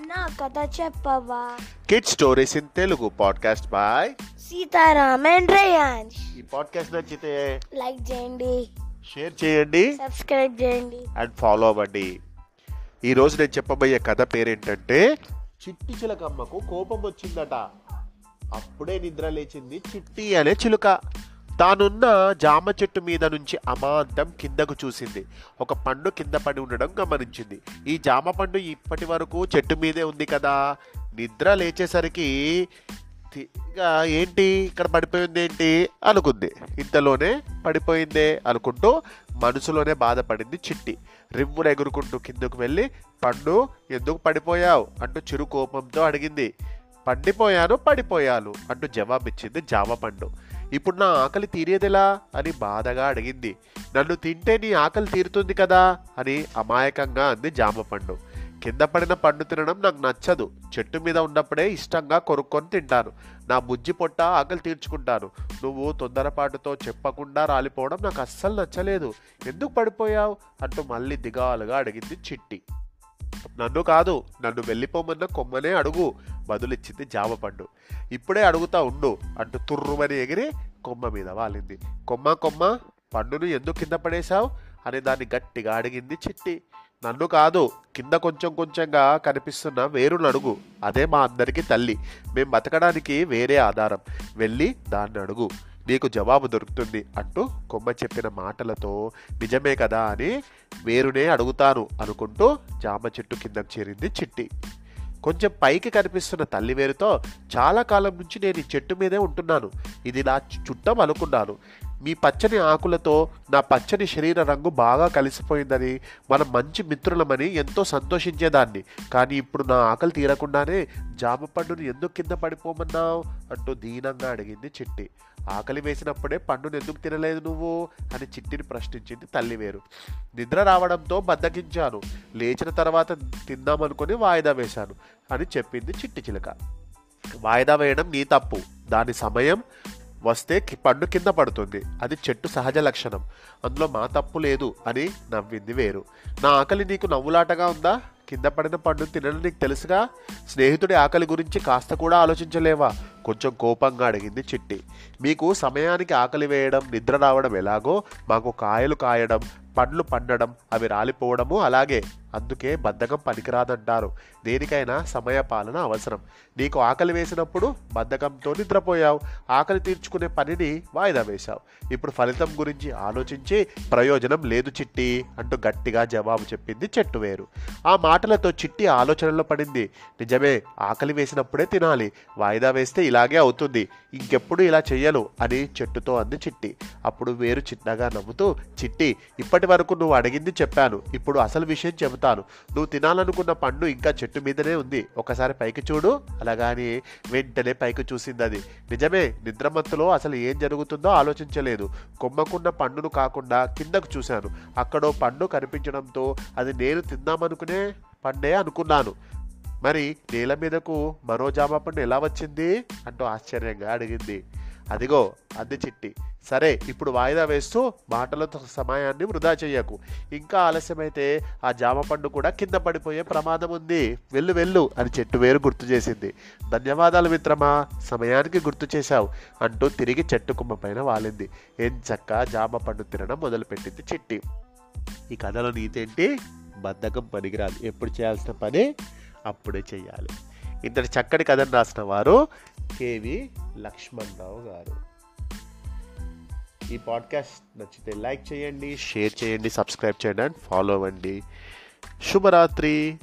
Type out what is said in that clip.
నాన్న కథ చెప్పవా? Kid stories in Telugu podcast by Sitaram and Reyans ఈ పాడ్కాస్ట్ నచ్చితే లైక్ చేయండి. షేర్ చేయండి. సబ్స్క్రైబ్ చేయండి. అండ్ ఫాలో అవ్వండి. ఈరోజు నేను చెప్పబోయే కథ పేరేంటంటే చిట్టి చిలకమ్మకు కోపం వచ్చిందట. అప్పుడే నిద్ర లేచింది చిట్టి అనే చిలుక. తానున్న జామ చెట్టు మీద నుంచి అమాంతం కిందకు చూసింది. ఒక పండు కింద పడి ఉండడం గమనించింది. ఈ జామ పండు ఇప్పటి వరకు చెట్టు మీదే ఉంది కదా. నిద్ర లేచేసరికి ఏంటి? ఇక్కడ పడిపోయింది ఏంటి? అనుకుంది. ఇంతలోనే పడిపోయిందే అనుకుంటూ మనసులోనే బాధపడింది చిట్టి. రివ్వులు ఎగురుకుంటూ కిందకు వెళ్ళి పండు ఎందుకు పడిపోయావు? అంటూ చిరు కోపంతో అడిగింది. పండిపోయాను పడిపోయాను అంటూ జవాబిచ్చింది జామ పండు. ఇప్పుడు నా ఆకలి తీరేదెలా? అని బాధగా అడిగింది. నన్ను తింటే నీ ఆకలి తీరుతుంది కదా? అని అమాయకంగా అంది జామ పండు కింద పడిన పండు తినడం నాకు నచ్చదు. చెట్టు మీద ఉన్నప్పుడే ఇష్టంగా కొరుక్కొని తింటాను. నా బుజ్జి పొట్ట ఆకలి తీర్చుకుంటాను. నువ్వు తొందరపాటుతో చెప్పకుండా రాలిపోవడం నాకు అస్సలు నచ్చలేదు. ఎందుకు పడిపోయావు? అంటూ మళ్ళీ దిగాలుగా అడిగింది చిట్టి. నన్ను కాదు నన్ను వెళ్ళిపోమన్న కొమ్మనే అడుగు. బదులిచ్చింది జామ పండు. ఇప్పుడే అడుగుతా ఉండు అంటూ తుర్రుమని ఎగిరి కొమ్మ మీద వాలింది. కొమ్మ కొమ్మ పండును ఎందుకు కింద పడేశావు? అని దాన్ని గట్టిగా అడిగింది చిట్టి. నన్ను కాదు కింద కొంచెం కొంచెంగా కనిపిస్తున్న వేరును అడుగు. అదే మా అందరికీ తల్లి. మేము బతకడానికి వేరే ఆధారం. వెళ్ళి దాన్ని అడుగు. నీకు జవాబు దొరుకుతుంది అంటూ కొమ్మ చెప్పిన మాటలతో నిజమే కదా అని వేరునే అడుగుతాను అనుకుంటూ జామ చెట్టు కిందకు చేరింది చిట్టి. కొంచెం పైకి కనిపిస్తున్న తల్లి వేరుతో చాలా కాలం నుంచి నేను ఈ చెట్టు మీదే ఉంటున్నాను. ఇది నా చుట్టం అనుకున్నాను. మీ పచ్చని ఆకులతో నా పచ్చని శరీర రంగు బాగా కలిసిపోయిందని మనం మంచి మిత్రులమని ఎంతో సంతోషించేదాన్ని. కానీ ఇప్పుడు నా ఆకలి తీరకుండానే జామ పండును ఎందుకు కింద పడిపోమన్నావు? అంటూ దీనంగా అడిగింది చిట్టి. ఆకలి వేసినప్పుడే పండును ఎందుకు తినలేదు నువ్వు? అని చిట్టిని ప్రశ్నించింది తల్లివేరు. నిద్ర రావడంతో బద్దకించాను. లేచిన తర్వాత తిందామనుకుని వాయిదా వేశాను అని చెప్పింది చిట్టి చిలక. వాయిదా వేయడం నీ తప్పు. దాని సమయం వస్తే పండు కింద పడుతుంది. అది చెట్టు సహజ లక్షణం. అందులో మా తప్పు లేదు అని నవ్వింది వేరు. నా ఆకలి నీకు నవ్వులాటగా ఉందా? కింద పడిన పండు తినడం నీకు తెలుసుగా? స్నేహితుడి ఆకలి గురించి కాస్త కూడా ఆలోచించలేవా? కొంచెం కోపంగా అడిగింది చిట్టి. మీకు సమయానికి ఆకలి వేయడం నిద్ర రావడం ఎలాగో? మాకు కాయలు కాయడం పండ్లు పండడం అవి రాలిపోవడము అలాగే. అందుకే బద్ధకం పనికిరాదంటారు. దేనికైనా సమయ పాలన అవసరం. నీకు ఆకలి వేసినప్పుడు బద్ధకంతో నిద్రపోయావు. ఆకలి తీర్చుకునే పనిని వాయిదా వేశావు. ఇప్పుడు ఫలితం గురించి ఆలోచించి ప్రయోజనం లేదు చిట్టి అంటూ గట్టిగా జవాబు చెప్పింది చెట్టు వేరు. ఆ మాటలతో చిట్టి ఆలోచనలో పడింది. నిజమే ఆకలి వేసినప్పుడే తినాలి. వాయిదా వేస్తే ఇలాగే అవుతుంది. ఇంకెప్పుడు ఇలా చెయ్యను అని చెట్టుతో అంది చిట్టి. అప్పుడు వేరు చిన్నగా నవ్వుతూ చిట్టి ఇప్పటి వరకు నువ్వు అడిగింది చెప్పాను. ఇప్పుడు అసలు విషయం చెబుతాను. నువ్వు తినాలనుకున్న పండు ఇంకా చెట్టు మీదనే ఉంది. ఒకసారి పైకి చూడు. అలాగాని వెంటనే పైకి చూసింది అది నిజమే నిద్రమత్తులో అసలు ఏం జరుగుతుందో ఆలోచించలేదు. కొమ్మకున్న పండును కాకుండా కిందకు చూశాను. అక్కడో పండు కనిపించడంతో అది నేను తిందామనుకునే పండే అనుకున్నాను. మరి నేల మీదకు మరో జామ పండు ఎలా వచ్చింది? అంటూ ఆశ్చర్యంగా అడిగింది. అదిగో అంది చిట్టి. సరే ఇప్పుడు వాయిదా వేస్తూ మాటలతో సమయాన్ని వృధా చేయకు. ఇంకా ఆలస్యమైతే ఆ జామ పండు కూడా కింద పడిపోయే ప్రమాదం ఉంది. వెళ్ళు వెళ్ళు అని చెట్టు వేరు గుర్తు చేసింది. ధన్యవాదాలు మిత్రమా సమయానికి గుర్తు చేశావు అంటూ తిరిగి చెట్టు కుమ్మపైన వాలింది. ఎంచక్క జామ పండు తినడం మొదలుపెట్టింది చిట్టి. ఈ కథలో నీతేంటి బద్ధకం పనికిరాదు. ఎప్పుడు చేయాల్సిన పని? అప్పుడే చేయాలి ఇంతటి చక్కటి కథను రాసిన వారు కేవి లక్ష్మణరావు గారు. ఈ పాడ్కాస్ట్ నచ్చితే లైక్ చేయండి షేర్ చేయండి సబ్స్క్రైబ్ చేయండి అండ్ ఫాలో అవ్వండి. శుభరాత్రి.